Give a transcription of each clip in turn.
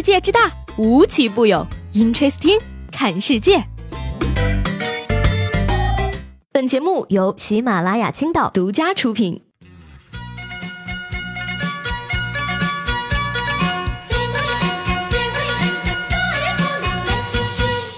世界之大，无奇不有。Interesting，看世界。本节目由喜马拉雅青岛独家出品。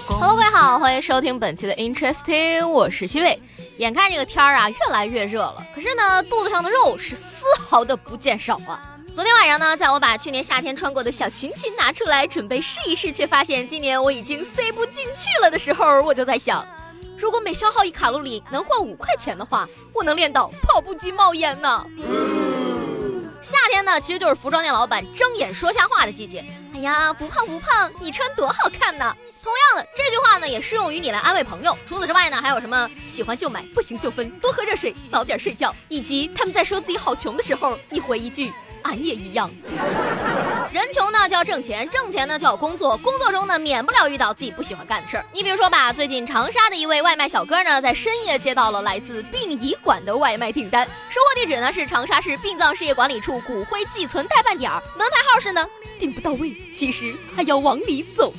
Hello，各位好，欢迎收听本期的 Interesting，我是西伟。眼看这个天儿啊越来越热了，可是呢，肚子上的肉是丝毫的不见少啊。昨天晚上呢，在我把去年夏天穿过的小裙裙拿出来准备试一试，却发现今年我已经塞不进去了的时候，我就在想，如果每消耗一卡路里能换五块钱的话，我能练到跑步机冒烟呢。夏天呢，其实就是服装店老板睁眼说瞎话的季节。哎呀，不胖不胖，你穿多好看呢！同样的这句话呢，也适用于你来安慰朋友。除此之外呢，还有什么喜欢就买，不行就分，多喝热水，早点睡觉，以及他们在说自己好穷的时候，你回一句。俺也一样，人穷呢就要挣钱，挣钱呢就要工作，工作中呢免不了遇到自己不喜欢干的事儿。你比如说吧，最近长沙的一位外卖小哥呢，在深夜接到了来自殡仪馆的外卖订单，收货地址呢是长沙市殡葬事业管理处骨灰寄存代办点儿，门牌号是呢。订不到位，其实还要往里走。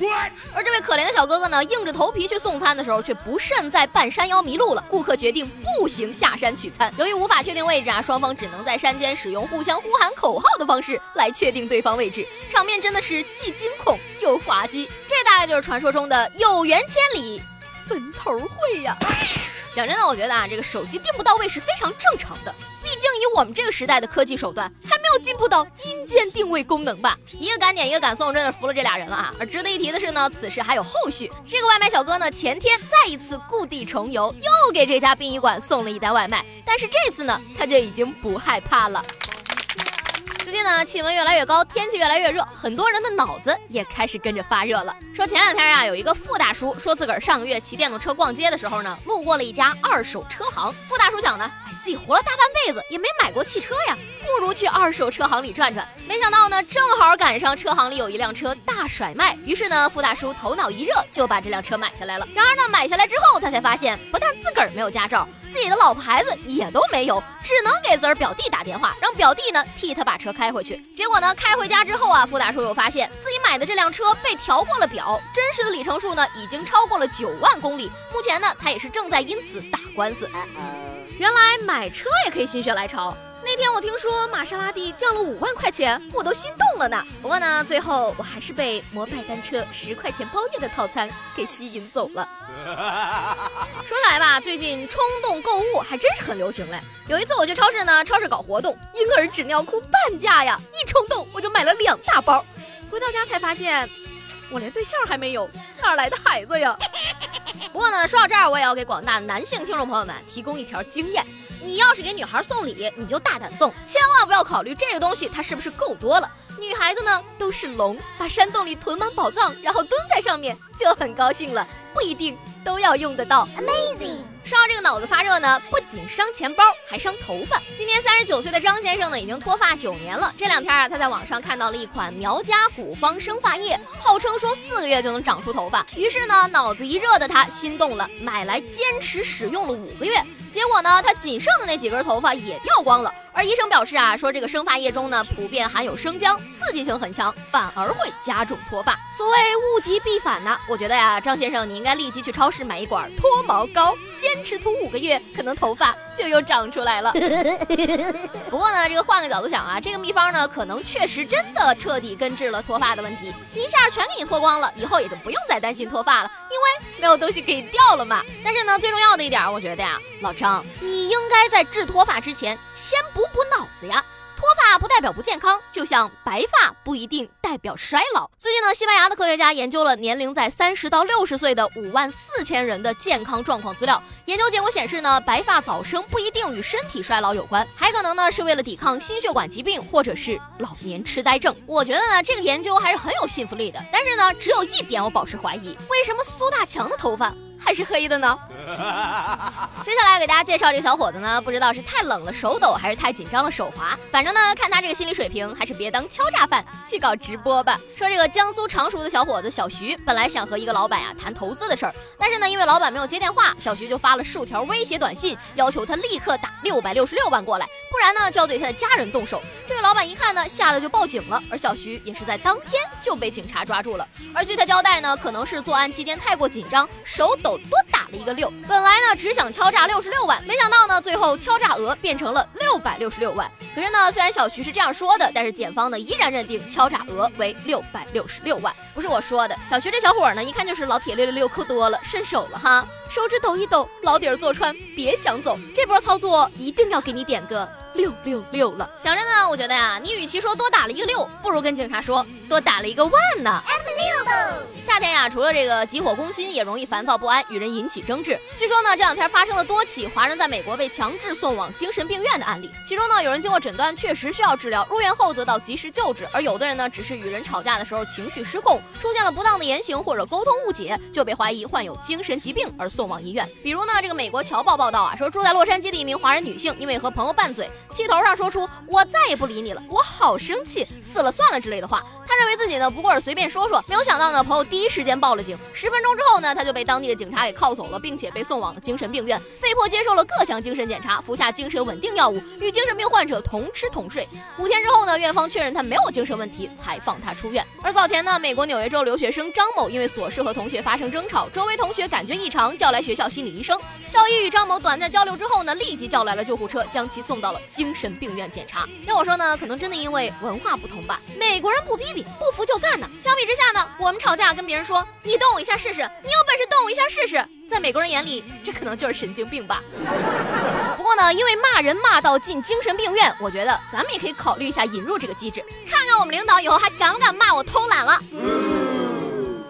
而这位可怜的小哥哥呢，硬着头皮去送餐的时候，却不慎在半山腰迷路了。顾客决定步行下山取餐。由于无法确定位置啊，双方只能在山间使用互相呼喊口号的方式来确定对方位置。场面真的是既惊恐又滑稽。这大概就是传说中的有缘千里，坟头会呀。讲真的，我觉得啊，这个手机订不到位是非常正常的。毕竟以我们这个时代的科技手段，还没有进步到阴间定位功能吧？一个敢点，一个敢送，真的服了这俩人了啊！而值得一提的是呢，此事还有后续。这个外卖小哥呢，前天再一次故地重游，又给这家殡仪馆送了一单外卖，但是这次呢，他就已经不害怕了。最近呢，气温越来越高，天气越来越热，很多人的脑子也开始跟着发热了。说前两天啊，有一个傅大叔说自个儿上个月骑电动车逛街的时候呢，路过了一家二手车行。傅大叔想呢，自己活了大半辈子也没买过汽车呀，不如去二手车行里转转。没想到呢，正好赶上车行里有一辆车大甩卖，于是呢，傅大叔头脑一热就把这辆车买下来了。然而呢，买下来之后，他才发现，不但自个儿没有驾照，自己的老婆孩子也都没有，只能给自个儿表弟打电话，让表弟呢替他把车。开回去，结果呢？开回家之后啊，傅大叔又发现自己买的这辆车被调过了表，真实的里程数呢已经超过了九万公里。目前呢，他也是正在因此打官司。原来买车也可以心血来潮。那天我听说玛莎拉蒂降了五万块钱，我都心动了呢。不过呢，最后我还是被摩拜单车十块钱包月的套餐给吸引走了。说起来吧，最近冲动购物还真是很流行嘞。有一次我去超市呢，超市搞活动，婴儿纸尿裤半价呀，一冲动我就买了两大包。回到家才发现，我连对象还没有，哪来的孩子呀？不过呢，说到这儿，我也要给广大男性听众朋友们提供一条经验。你要是给女孩送礼，你就大胆送，千万不要考虑这个东西它是不是够多了。女孩子呢都是龙，把山洞里囤满宝藏，然后蹲在上面就很高兴了，不一定都要用得到。Amazing。说到这个脑子发热呢，不仅伤钱包，还伤头发。今年三十九岁的张先生呢，已经脱发九年了。这两天啊，他在网上看到了一款苗家古方生发液，号称说四个月就能长出头发。于是呢，脑子一热的他心动了，买来坚持使用了五个月。结果呢，他仅剩的那几根头发也掉光了。而医生表示啊，说这个生发液中呢，普遍含有生姜，刺激性很强，反而会加重脱发。所谓物极必反呢，我觉得呀，张先生你应该立即去超市买一管脱毛膏，坚持涂五个月，可能头发就又长出来了。不过呢，这个换个角度想啊，这个秘方呢，可能确实真的彻底根治了脱发的问题，一下全给你脱光了，以后也就不用再担心脱发了，因为没有东西可以掉了嘛。但是呢，最重要的一点，我觉得呀，老张，你应该在治脱发之前先补。脑子呀！脱发不代表不健康，就像白发不一定代表衰老。最近呢，西班牙的科学家研究了年龄在三十到六十岁的五万四千人的健康状况资料。研究结果显示呢，白发早生不一定与身体衰老有关，还可能呢是为了抵抗心血管疾病或者是老年痴呆症。我觉得呢，这个研究还是很有信服力的。但是呢，只有一点我保持怀疑：为什么苏大强的头发还是黑的呢？接下来给大家介绍这个小伙子呢，不知道是太冷了手抖，还是太紧张了手滑。反正呢，看他这个心理水平，还是别当敲诈犯去搞直播吧。说这个江苏常熟的小伙子小徐，本来想和一个老板呀谈投资的事儿，但是呢，因为老板没有接电话，小徐就发了数条威胁短信，要求他立刻打六百六十六万过来，不然呢就要对他的家人动手。这位老板一看呢，吓得就报警了，而小徐也是在当天就被警察抓住了。而据他交代呢，可能是作案期间太过紧张，手抖多打了一个六。本来呢只想敲诈六十六万，没想到呢最后敲诈额变成了六百六十六万。可是呢，虽然小徐是这样说的，但是检方呢依然认定敲诈额为六百六十六万，不是我说的。小徐这小伙呢，一看就是老铁六六六扣多了，顺手了哈，手指抖一抖，老底儿坐穿，别想走。这波操作一定要给你点个六六六了。讲真的，我觉得呀，你与其说多打了一个六，不如跟警察说多打了一个万呢。夏天呀，除了这个急火攻心，也容易烦躁不安，与人引起争执。据说呢，这两天发生了多起华人在美国被强制送往精神病院的案例。其中呢，有人经过诊断确实需要治疗，入院后得到及时救治；而有的人呢，只是与人吵架的时候情绪失控，出现了不当的言行或者沟通误解，就被怀疑患有精神疾病而送往医院。比如呢，这个美国侨报报道啊，说住在洛杉矶的一名华人女性，因为和朋友拌嘴，气头上说出“我再也不理你了，我好生气，死了算了”之类的话。他认为自己呢不过是随便说说，没有想到呢，朋友第一时间报了警。十分钟之后呢，他就被当地的警察给铐走了，并且被送往了精神病院，被迫接受了各项精神检查，服下精神稳定药物，与精神病患者同吃同睡。五天之后呢，院方确认他没有精神问题，才放他出院。而早前呢，美国纽约州留学生张某因为琐事和同学发生争吵，周围同学感觉异常，叫来学校心理医生。校医与张某短暂交流之后呢，立即叫来了救护车，将其送到了精神病院检查。要我说呢，可能真的因为文化不同吧，美国人不逼逼，不服就干呢。相比之下呢，我们吵架跟别人说你动我一下试试，你有本事动我一下试试，在美国人眼里，这可能就是神经病吧。不过呢，因为骂人骂到进精神病院，我觉得咱们也可以考虑一下引入这个机制，看看我们领导以后还敢不敢骂我偷懒了。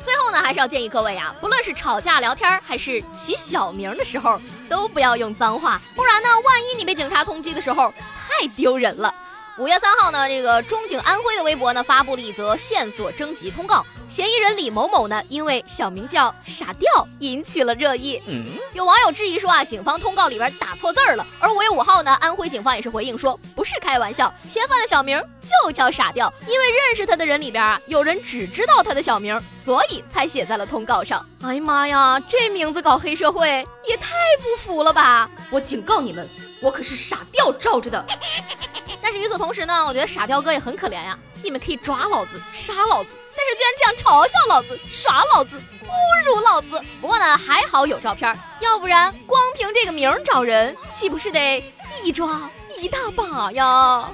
最后呢，还是要建议各位呀，不论是吵架聊天还是起小名的时候，都不要用脏话，不然呢，万一你被警察通缉的时候，太丢人了。五月三号呢，这个中警安徽的微博呢发布了一则线索征集通告，嫌疑人李某某呢因为小名叫傻吊引起了热议。有网友质疑说啊，警方通告里边打错字儿了。而五月五号呢，安徽警方也是回应说不是开玩笑，嫌犯的小名就叫傻吊，因为认识他的人里边啊有人只知道他的小名，所以才写在了通告上。哎呀妈呀，这名字搞黑社会也太不服了吧！我警告你们，我可是傻吊罩着的。但是与此同时呢，我觉得傻雕哥也很可怜呀。你们可以抓老子、杀老子，但是居然这样嘲笑老子、耍老子、侮辱老子。不过呢，还好有照片，要不然光凭这个名找人，岂不是得一抓一大把呀？